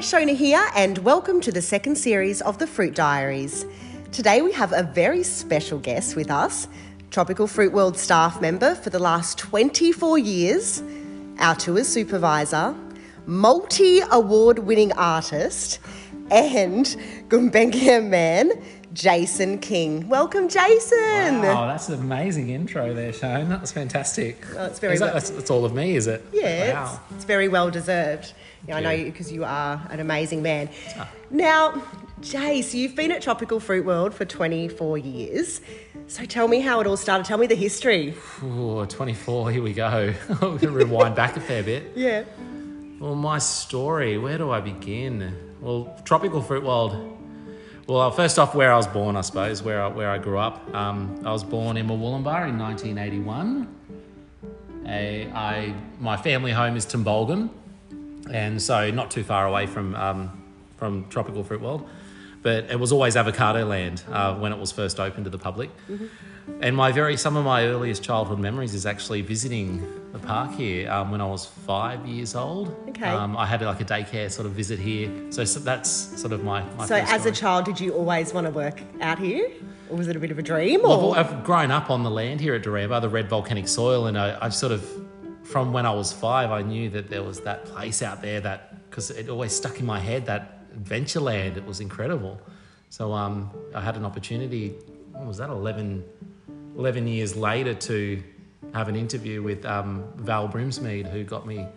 Shona here, and welcome to the second series of the Fruit Diaries. Today we have a very special guest with us, Tropical Fruit World staff member for the last 24 years, our tours supervisor, multi award winning artist, and Gumbaynggirr man, Jason King. Welcome, Jason. Wow, that's an amazing intro there, Shane. That was fantastic. Oh, it's very Is that, well- that's, that's all of me, is it? Yeah, Wow. it's, it's very well deserved. Yeah, I know you. because you are an amazing man. Ah. Now, Jace, you've been at Tropical Fruit World for 24 years. So tell me how it all started. Tell me the history. Ooh, 24, here we go. We're going to rewind back a fair bit. Yeah. Well, my story, where do I begin? Well, Tropical Fruit World. Well, first off, where I was born, I suppose, where I, where I grew up. Um, I was born in Murwillumbah in 1981. I, I, my family home is Tumbulgum, and so not too far away from, um, from Tropical Fruit World. But it was always avocado land uh, when it was first opened to the public. And my very some of my earliest childhood memories is actually visiting the park here um, when I was five years old. Okay. Um, I had like a daycare sort of visit here, so, so that's sort of my. my So as a child, did you always want to work out here? Or was it a bit of a dream? Or? Well, I've grown up on the land here at Duranbah, the red volcanic soil, and I, I've sort of, from when I was five, I knew that there was that place out there that, because it always stuck in my head, that adventure land. It was incredible. So um, I had an opportunity, what was that, 11, 11 years later to have an interview with um, Val Brimsmead, who got me an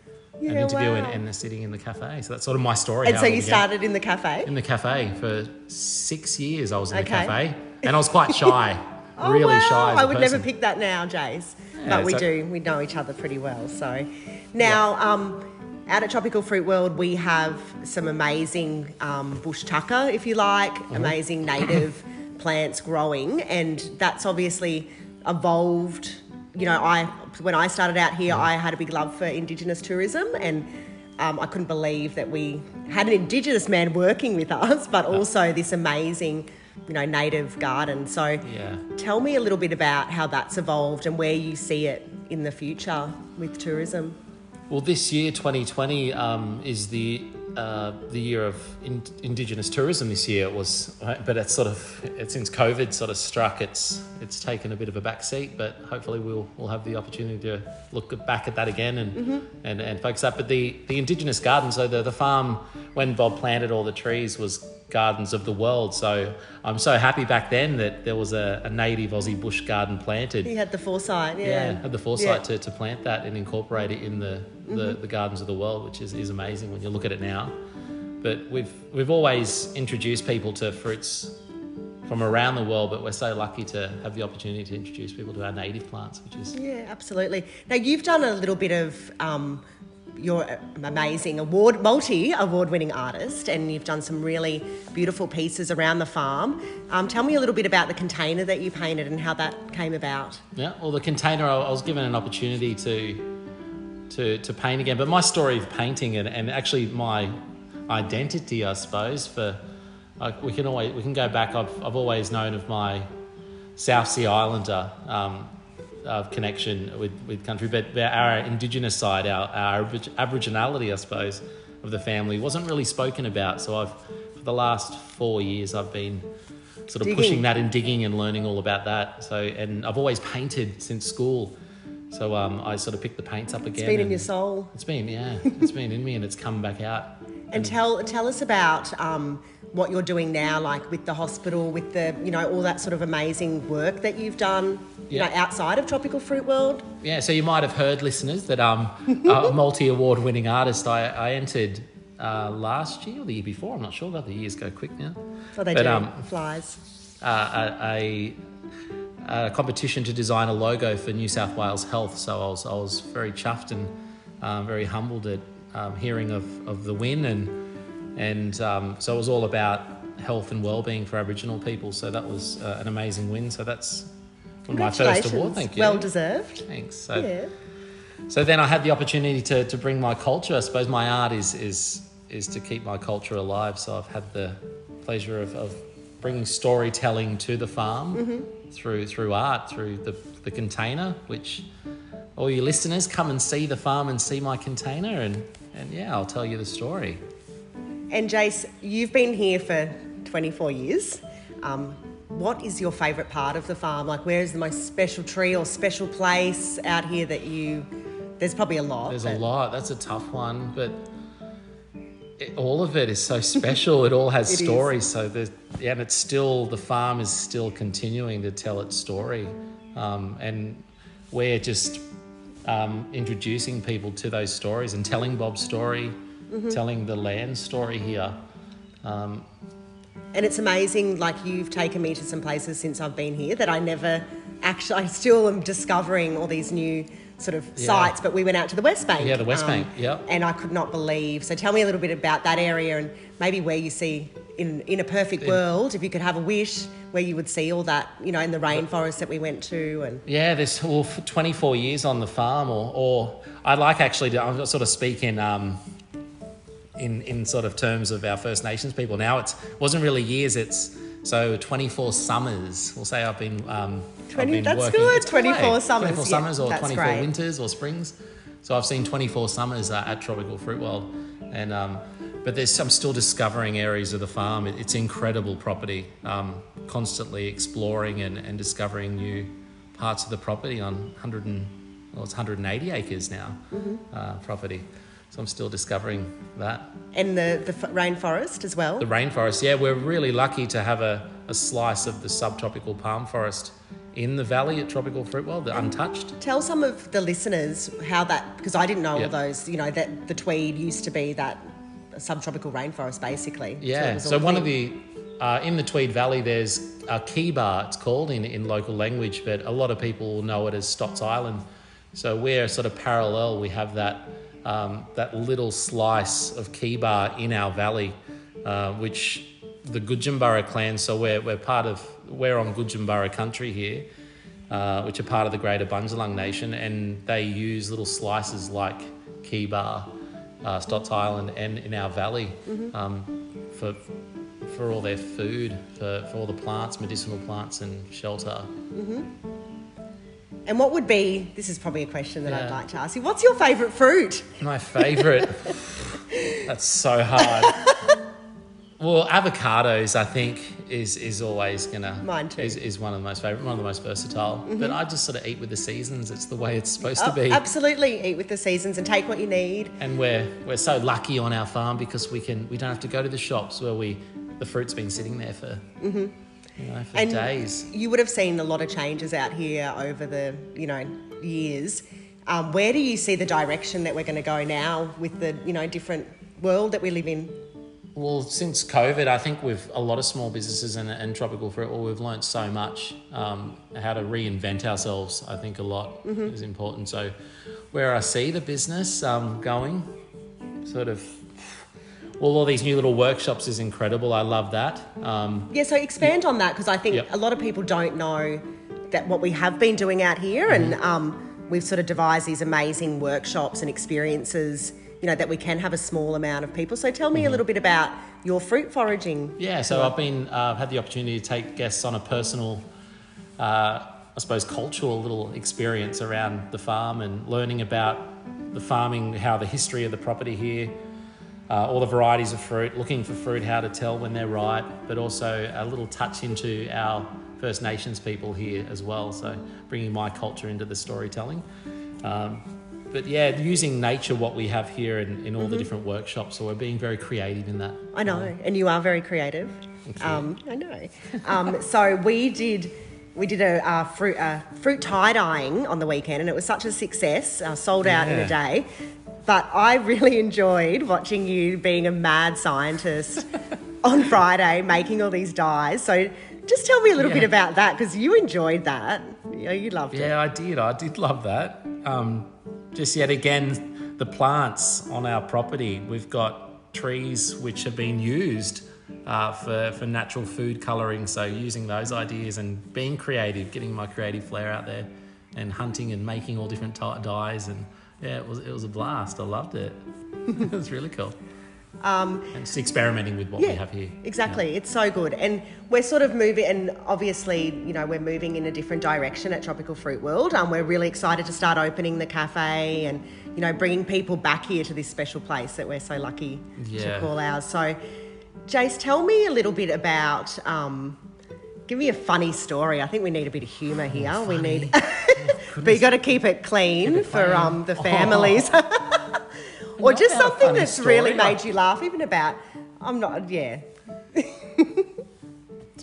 Yeah, interview and, wow. and sitting in the cafe. So that's sort of my story. and so you started in the cafe? in the cafe for six years. I was in the cafe, and I was quite shy, Oh, really wow. shy. I would never pick that now, Jace. Yeah, but we so- do. We know each other pretty well. So now, um, out at Tropical Fruit World, we have some amazing um, bush tucker, if you like, Mm-hmm. amazing native plants growing, and that's obviously evolved. You know, I when I started out here, I had a big love for Indigenous tourism and. Um, I couldn't believe that we had an Indigenous man working with us, but also this amazing, you know, native garden. So, Yeah. Tell me a little bit about how that's evolved and where you see it in the future with tourism. Well, this year, 2020, um, is the uh, the year of in, Indigenous tourism. This year was, but it's sort of it, since COVID sort of struck, it's it's taken a bit of a back seat. But hopefully, we'll we'll have the opportunity to look back at that again and and, and focus that. But the the Indigenous garden, so the the farm when Bob planted all the trees was gardens of the world. So I'm so happy back then that there was a, a native Aussie bush garden planted. He had the foresight, yeah. yeah, had the foresight Yeah. to, to plant that and incorporate it in the, the, the gardens of the world, which is, is amazing when you look at it now. But we've we've always introduced people to fruits from around the world, but we're so lucky to have the opportunity to introduce people to our native plants, which is Yeah, absolutely. Now you've done a little bit of. Um, you're an amazing award, multi award winning artist, and you've done some really beautiful pieces around the farm. Um, tell me a little bit about the container that you painted and how that came about. yeah. Well, the container, I was given an opportunity to to to paint again, but my story of painting and, and actually my identity, I suppose, for like we can always we can go back. I've I've always known of my South Sea Islander um, of connection with, with country, but our indigenous side, our, our aboriginality, I suppose, of the family wasn't really spoken about. So I've for the last four years I've been sort of Digging. pushing that and digging and learning all about that. So and I've always painted since school. So um, I sort of picked the paints up again. It's been in your soul. It's been yeah, it's been in me and it's come back out. And tell tell us about um, what you're doing now, like with the hospital, with the you know all that sort of amazing work that you've done, you Yeah. know, outside of Tropical Fruit World. Yeah, so you might have heard, listeners, that um, a multi-award winning artist. I, I entered uh, last year or the year before. I'm not sure. God, the years go quick now. What they But, do, um, flies. Uh, a, a, a competition to design a logo for New South Wales Health. So I was, I was very chuffed and um, very humbled at um, hearing of, of the win, and and um, so it was all about health and well-being for Aboriginal people. So that was uh, an amazing win. So that's my first award. Thank you. Well deserved. Thanks. So, Yeah. so then I had the opportunity to, to bring my culture. I suppose my art is is is to keep my culture alive. So I've had the pleasure of, of bringing storytelling to the farm through through art, through the, the container, which all you listeners come and see the farm and see my container and, and yeah, I'll tell you the story. And Jace, you've been here for 24 years. Um, what is your favourite part of the farm? Like, where is the most special tree or special place out here that you? There's probably a lot. There's but- a lot. That's a tough one, but it, all of it is so special. it all has It is. stories. So the yeah, and it's still the farm is still continuing to tell its story, um, and we're just um, introducing people to those stories and telling Bob's story, Mm-hmm. telling the land story here. Um, And it's amazing, like you've taken me to some places since I've been here that I never actually, I still am discovering all these new sort of Yeah. sites. But we went out to the West Bank. um, Yeah, the West Bank, yeah. And I could not believe. So tell me a little bit about that area and maybe where you see, in, in a perfect world, if you could have a wish, where you would see all that, you know, in the rainforest that we went to. And Yeah, there's well, for 24 years on the farm, or, or I'd like actually to I'm sort of speak in, um, in, in sort of terms of our First Nations people. Now it wasn't really years, it's so 24 summers. We'll say I've been, um, I've been that's working. good, It's good, 24 eh? summers, 24 yeah, summers or 24 great. winters or springs. So I've seen 24 summers uh, at Tropical Fruit World. And, um, but there's, I'm still discovering areas of the farm. It, it's incredible property, um, constantly exploring and, and discovering new parts of the property on 100 and, well, it's 180 acres now, Mm-hmm. uh, property. So I'm still discovering that. and the, the f- rainforest as well. The rainforest, yeah, we're really lucky to have a, a slice of the subtropical palm forest in the valley at Tropical Fruit World, the untouched. Tell some of the listeners how that, because I didn't know Yeah. all those, you know, that the Tweed used to be that subtropical rainforest basically. Yeah, was so, one of the, uh, in the Tweed Valley, there's a Kibar, it's called in, in local language, but a lot of people know it as Stotts Island. So we're sort of parallel, we have that, um, that little slice of Kibar in our valley, uh, which the Gudjambara clan, so we're, we're part of, we're on Gudjambara country here, uh, which are part of the Greater Bundjalung Nation, and they use little slices like Kibar, uh, Stotts Island, and in our valley um, for for all their food, for, for all the plants, medicinal plants, and shelter. And what would be, this is probably a question that I'd like to ask you, what's your favourite fruit? My favourite. That's so hard. well, avocados, I think, is is always gonna Mine too. Mm-hmm. Is, is one of the most favourite, one of the most versatile. But I just sort of eat with the seasons. It's the way it's supposed Oh, to be. absolutely, eat with the seasons and take what you need. And we're we're so lucky on our farm because we can we don't have to go to the shops where we the fruit's been sitting there for you know for Mm-hmm. And days. you would have seen a lot of changes out here over the, you know, years. Um, where do you see the direction that we're going to go now with the, you know, different world that we live in? Well, since COVID, I think with a lot of small businesses and, and tropical fruit, well, we've learned so much um, how to reinvent ourselves. I think a lot is important. So, where I see the business um, going, sort of, well, all these new little workshops is incredible. I love that. Um, Yeah, so expand on that because I think Yep. a lot of people don't know that what we have been doing out here, and Mm-hmm. um, we've sort of devised these amazing workshops and experiences. You know that we can have a small amount of people. So tell me Mm-hmm. a little bit about your fruit foraging. Yeah, so I've been uh, had the opportunity to take guests on a personal, uh, I suppose, cultural little experience around the farm and learning about the farming, how the history of the property here, uh, all the varieties of fruit, looking for fruit, how to tell when they're ripe, but also a little touch into our First Nations people here as well. So bringing my culture into the storytelling. Um, but yeah, using nature, what we have here in, in all the different workshops. So we're being very creative in that. I know, and you are very creative. Um, I know. Um, so we did. We did a uh, fruit uh, fruit tie dyeing on the weekend, and it was such a success. Uh, sold out in a day. But I really enjoyed watching you being a mad scientist on Friday, making all these dyes. So just tell me a little Yeah. bit about that because you enjoyed that. Yeah, you loved it. Yeah, I did. I did love that. Um, just yet again, the plants on our property, we've got trees which have been used uh, for, for natural food colouring. So using those ideas and being creative, getting my creative flair out there and hunting and making all different dyes. And yeah, it was, it was a blast. I loved it. it was really cool. Um, And just experimenting with what we have here. Exactly. It's so good. And we're sort of moving, and obviously, you know, we're moving in a different direction at Tropical Fruit World. Um, we're really excited to start opening the cafe and, you you know, bringing people back here to this special place that we're so lucky Yeah. to call ours. So, Jace, tell me a little bit about. Um, give me a funny story. I think we need a bit of humour here. we need, but you got to keep it clean it for um, the families, or just something that's really made you laugh. Even about, I'm not, yeah.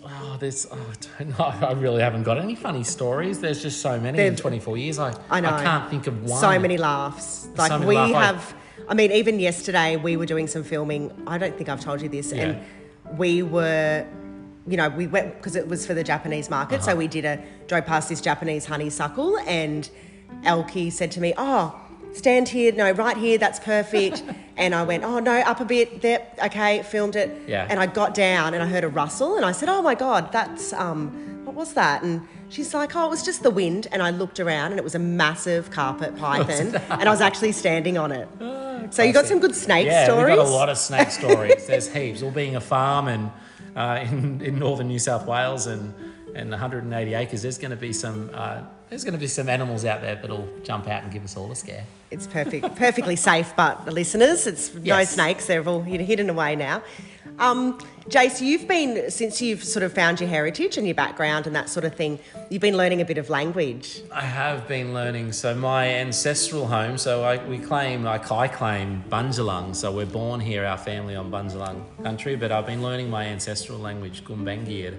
Oh, there's. Oh, I don't know. I really haven't got any funny stories. There's just so many in 24 years. I I know. I can't think of one. So many laughs. Like many we laugh- have. I mean, even yesterday we were doing some filming. I don't think I've told you this, and we were, you know, we went because it was for the Japanese market. Uh-huh. So we did a drove past this Japanese honeysuckle, and Elkie said to me, "Oh." Stand here, no, right here, that's perfect. and I went, oh no, up a bit, there, okay, filmed it. Yeah. And I got down and I heard a rustle and I said, oh my God, that's, um, what was that? And she's like, oh, it was just the wind. And I looked around and it was a massive carpet python and I was actually standing on it. so you got some good snake yeah, stories? we've got a lot of snake stories. There's heaps. All being a farm and uh, in, in northern New South Wales and, and 180 acres, there's going to be some uh, there's going to be some animals out there that'll jump out and give us all a scare. It's perfect, perfectly safe, but the listeners, it's no snakes. They're all hidden away now. Um, Jace, you've been since you've sort of found your heritage and your background and that sort of thing. You've been learning a bit of language. I have been learning. So my ancestral home. So I, we claim, like I claim, Bunjalung. So we're born here, our family on Bunjalung country. But I've been learning my ancestral language, Gumbaynggirr,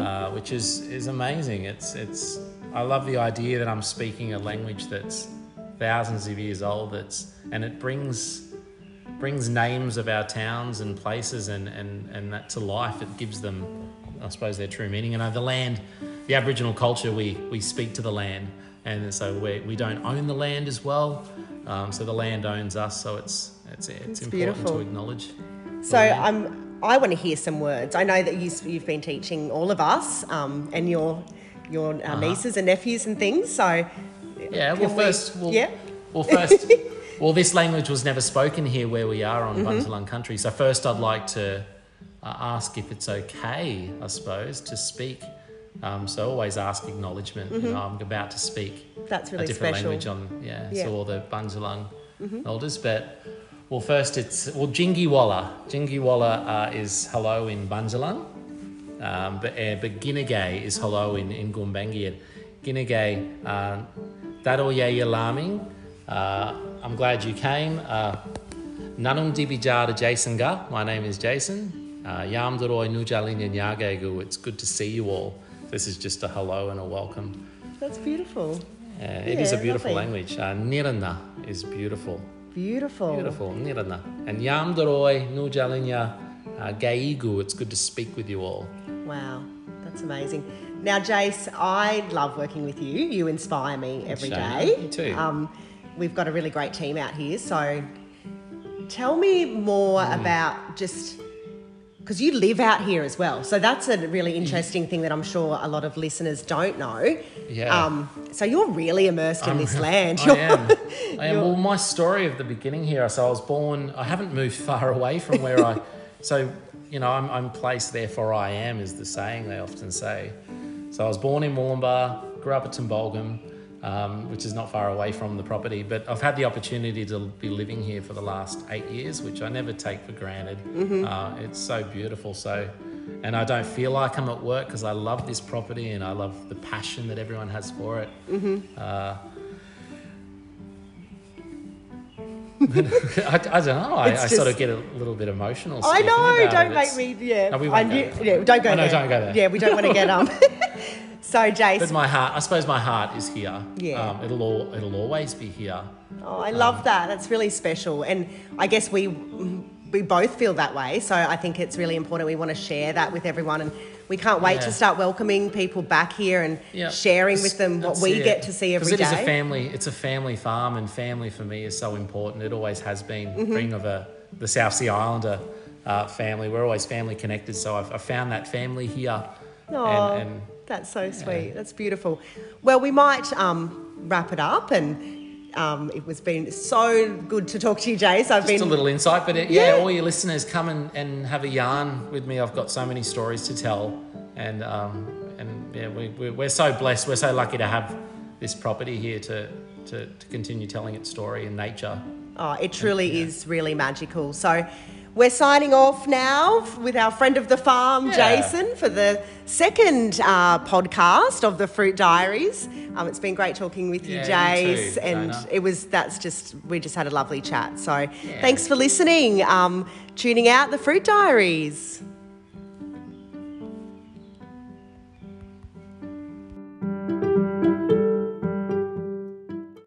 uh, which is is amazing. It's it's. I love the idea that I'm speaking a language that's thousands of years old. That's and it brings brings names of our towns and places and, and, and that to life. It gives them, I suppose, their true meaning. And uh, the land, the Aboriginal culture, we, we speak to the land. And so we, we don't own the land as well. Um, so the land owns us. So it's, it's, it's, important beautiful. to acknowledge. So I'm. I want to hear some words. I know that you, you've been teaching all of us um, and your your uh, nieces and nephews and things. So Yeah, well, we- first, well, yeah? well, first, well, this language was never spoken here where we are Mm-hmm. on Bunjalung country. So first, I'd like to uh, ask if it's okay, I suppose, to speak. Um, so always ask acknowledgement. You know, I'm about to speak That's a really different special. language on yeah, Yeah. Mm-hmm. so all the Bunjalung elders. But well, first it's well Jingiwala. Jingiwala uh, is hello in Bunjalung. Um, but uh, but Ginagay is hello in in Gumbaynggirr. Ginagay, uh, Dado ye yalaming. Uh, I'm glad you came. Uh, Nanum dibijada Jason ga. My name is Jason. Uh, Yamdaroi nujalinya nyagegu. It's good to see you all. This is just a hello and a welcome. that's beautiful. Uh, it is a beautiful lovely. language. Uh, Nirana is beautiful. Beautiful. Beautiful. Nirana. And Yamdaroi nujalinya uh, gaigu. It's good to speak with you all. Wow, that's amazing. Now, Jace, I love working with you. You inspire me every day. me too. Um, we've got a really great team out here. So, tell me more Hmm. about just because you live out here as well. So that's a really interesting thing that I'm sure a lot of listeners don't know. Yeah. Um, so you're really immersed in this land. I am. I am. Well, my story of the beginning here. So I was born. I haven't moved far away from where I. So you know, I'm, I'm placed therefore I am is the saying they often say. So I was born in Murwillumbah, grew up at Tumbulgum, um, which is not far away from the property. But I've had the opportunity to be living here for the last eight years, which I never take for granted. Uh, it's so beautiful. So. And I don't feel like I'm at work because I love this property and I love the passion that everyone has for it. Uh, I, I don't know. I, It's I sort of get a little bit emotional. I know. Don't it. make It's- me. Yeah. No, we won't go knew- there. Yeah. Don't go Oh, no, there. don't go there. Yeah, we don't want to get um. so, Jace, But my heart, I suppose, my heart is here. Yeah. Um, it'll all, it'll always be here. Oh, I love that. That's really special. And I guess we we both feel that way. So I think it's really important. We want to share that with everyone, and we can't wait Yeah. to start welcoming people back here and Yeah. sharing with them what That's we it. get to see every day. it is a family. It's a family farm, and family for me is so important. It always has been. Mm-hmm. Being of a the South Sea Islander uh, family, we're always family connected. So I've, I found that family here. Oh, And, and that's so sweet. That's beautiful. Well, we might um, wrap it up, and um, it was been so good to talk to you, Jace. I've just been a little insight, but it, yeah, Yeah. all your listeners come and, and have a yarn with me. I've got so many stories to tell, and um, and yeah, we, we, we're so blessed. We're so lucky to have this property here to to, to continue telling its story in nature. Oh, it truly is really magical. So we're signing off now with our friend of the farm, Yeah. Jason, for the second uh, podcast of the Fruit Diaries. Um, it's been great talking with you, Yeah, you Jace, too, and it was that's just we just had a lovely chat. So thanks for listening. Um, tuning out the Fruit Diaries.